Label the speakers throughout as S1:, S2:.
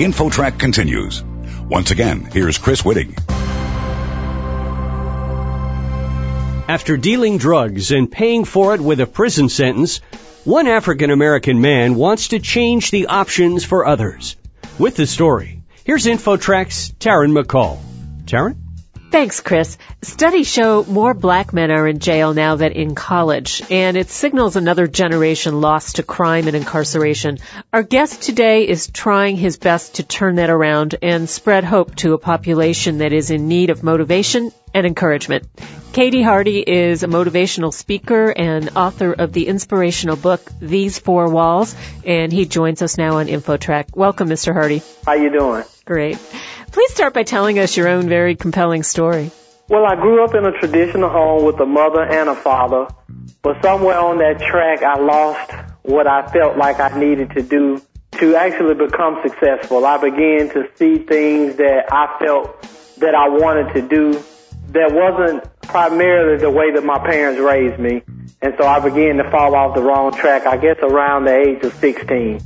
S1: InfoTrack continues. Once again, here's Chris Whitting.
S2: After dealing drugs and paying for it with a prison sentence, one African American man wants to change the options for others. With the story, here's InfoTrack's Taryn McCall. Taryn?
S3: Thanks, Chris. Studies show more black men are in jail now than in college, and it signals another generation lost to crime and incarceration. Our guest today is trying his best to turn that around and spread hope to a population that is in need of motivation and encouragement. K.D. Hardy is a motivational speaker and author of the inspirational book These Four Walls, and he joins us now on InfoTrack. Welcome, Mr. Hardy.
S4: How you doing?
S3: Great. Please start by telling us your own very compelling story.
S4: Well, I grew up in a traditional home with a mother and a father, but somewhere on that track, I lost what I felt like I needed to do to actually become successful. I began to see things that I felt that I wanted to do that wasn't primarily the way that my parents raised me. And so I began to fall off the wrong track, I guess around the age of 16.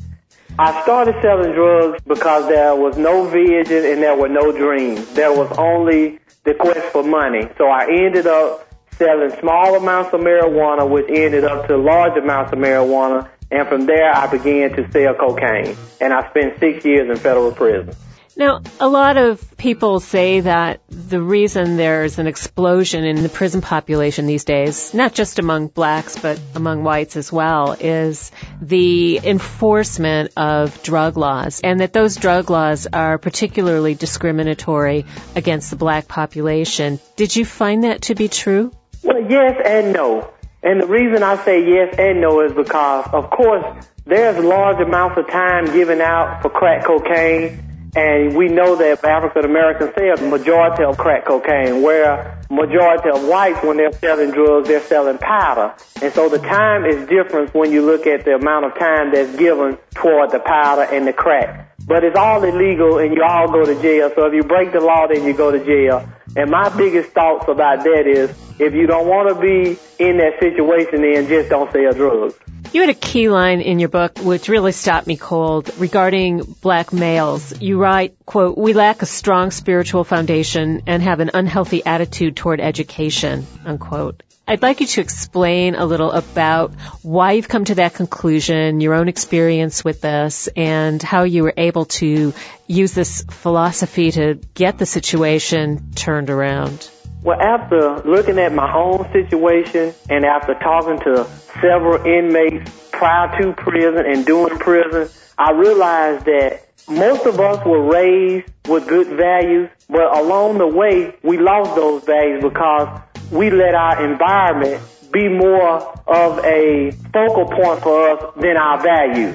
S4: I started selling drugs because there was no vision and there were no dreams. There was only the quest for money. So I ended up selling small amounts of marijuana, which ended up to large amounts of marijuana. And from there, I began to sell cocaine. And I spent six years in federal prison.
S3: Now, a lot of people say that the reason there's an explosion in the prison population these days, not just among blacks, but among whites as well, is the enforcement of drug laws, and that those drug laws are particularly discriminatory against the black population. Did you find that to be true?
S4: Well, yes and no. And the reason I say yes and no is because, of course, there's large amounts of time given out for crack cocaine and we know that African Americans sell the majority of crack cocaine, where majority of whites, when they're selling drugs, they're selling powder. And so the time is different when you look at the amount of time that's given toward the powder and the crack. But it's all illegal and you all go to jail. So if you break the law, then you go to jail. And my biggest thoughts about that is if you don't want to be in that situation, then just don't sell drugs.
S3: You had a key line in your book which really stopped me cold regarding black males. You write, quote, we lack a strong spiritual foundation and have an unhealthy attitude toward education, unquote. I'd like you to explain a little about why you've come to that conclusion, your own experience with this, and how you were able to use this philosophy to get the situation turned around.
S4: Well, after looking at my own situation and after talking to several inmates prior to prison and during prison, I realized that most of us were raised with good values, but along the way, we lost those values because we let our environment be more of a focal point for us than our values.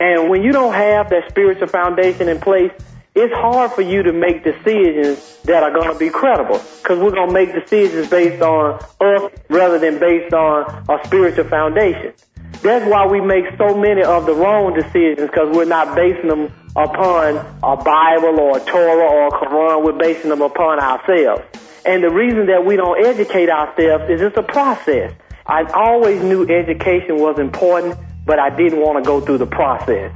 S4: And when you don't have that spiritual foundation in place, it's hard for you to make decisions that are going to be credible because we're going to make decisions based on us rather than based on a spiritual foundation. That's why we make so many of the wrong decisions because we're not basing them upon a Bible or a Torah or a Quran. We're basing them upon ourselves. And the reason that we don't educate ourselves is it's a process. I always knew education was important, but I didn't want to go through the process.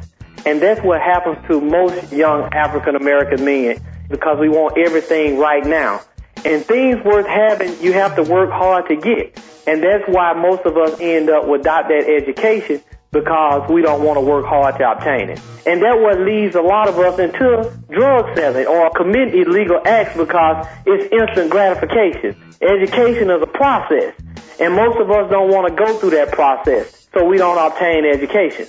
S4: And that's what happens to most young African American men because we want everything right now. And things worth having, you have to work hard to get. And that's why most of us end up without that education because we don't want to work hard to obtain it. And that what leads a lot of us into drug selling or commit illegal acts because it's instant gratification. Education is a process. And most of us don't want to go through that process, so we don't obtain education.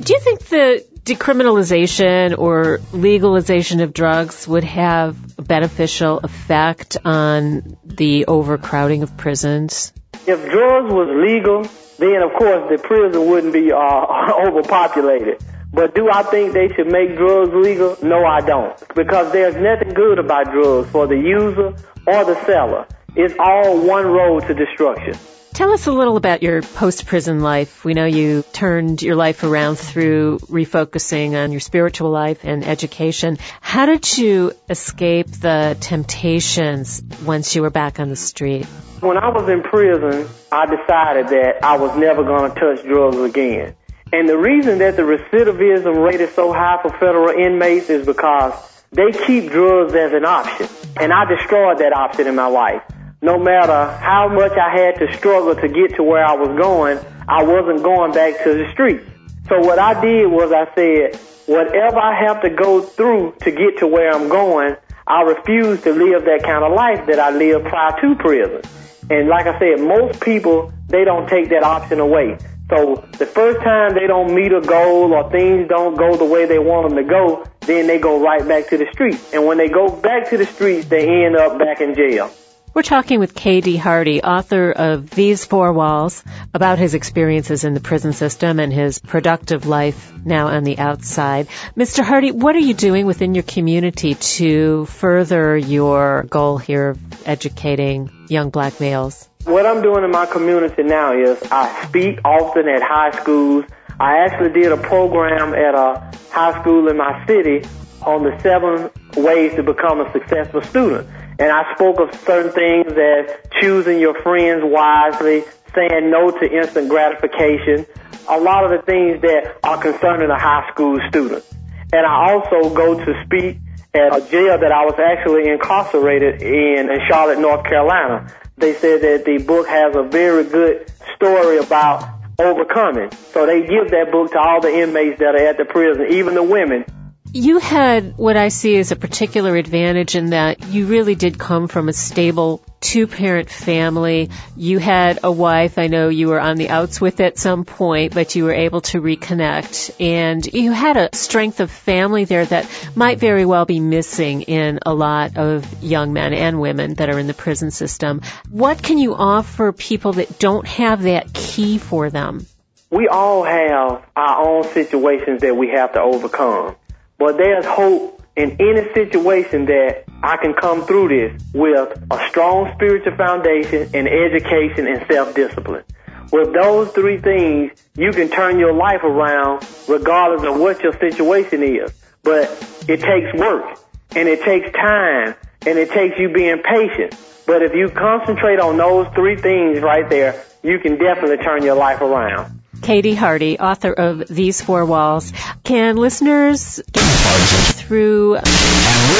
S3: Do you think the decriminalization or legalization of drugs would have a beneficial effect on the overcrowding of prisons?
S4: If drugs was legal, then of course the prison wouldn't be uh, overpopulated. But do I think they should make drugs legal? No, I don't. Because there's nothing good about drugs for the user or the seller. It's all one road to destruction.
S3: Tell us a little about your post-prison life. We know you turned your life around through refocusing on your spiritual life and education. How did you escape the temptations once you were back on the street?
S4: When I was in prison, I decided that I was never going to touch drugs again. And the reason that the recidivism rate is so high for federal inmates is because they keep drugs as an option. And I destroyed that option in my life. No matter how much I had to struggle to get to where I was going, I wasn't going back to the streets. So what I did was I said, whatever I have to go through to get to where I'm going, I refuse to live that kind of life that I lived prior to prison. And like I said, most people, they don't take that option away. So the first time they don't meet a goal or things don't go the way they want them to go, then they go right back to the streets. And when they go back to the streets, they end up back in jail.
S3: We're talking with K.D. Hardy, author of These Four Walls, about his experiences in the prison system and his productive life now on the outside. Mr. Hardy, what are you doing within your community to further your goal here of educating young black males?
S4: What I'm doing in my community now is I speak often at high schools. I actually did a program at a high school in my city on the seven ways to become a successful student. And I spoke of certain things as choosing your friends wisely, saying no to instant gratification, a lot of the things that are concerning a high school student. And I also go to speak at a jail that I was actually incarcerated in in Charlotte, North Carolina. They said that the book has a very good story about overcoming. So they give that book to all the inmates that are at the prison, even the women.
S3: You had what I see as a particular advantage in that you really did come from a stable two parent family. You had a wife. I know you were on the outs with at some point, but you were able to reconnect and you had a strength of family there that might very well be missing in a lot of young men and women that are in the prison system. What can you offer people that don't have that key for them?
S4: We all have our own situations that we have to overcome. But there's hope in any situation that I can come through this with a strong spiritual foundation and education and self-discipline. With those three things, you can turn your life around regardless of what your situation is. But it takes work and it takes time and it takes you being patient. But if you concentrate on those three things right there, you can definitely turn your life around.
S3: K.D. Hardy, author of These Four Walls. Can listeners get through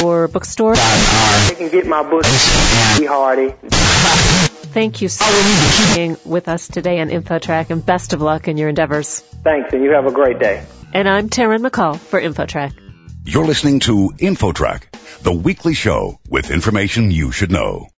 S3: your bookstore?
S4: They can get my book, K.D. Hardy.
S3: Thank you so much for being with us today on InfoTrack and best of luck in your endeavors.
S4: Thanks and you have a great day.
S3: And I'm Taryn McCall for InfoTrack.
S1: You're listening to InfoTrack, the weekly show with information you should know.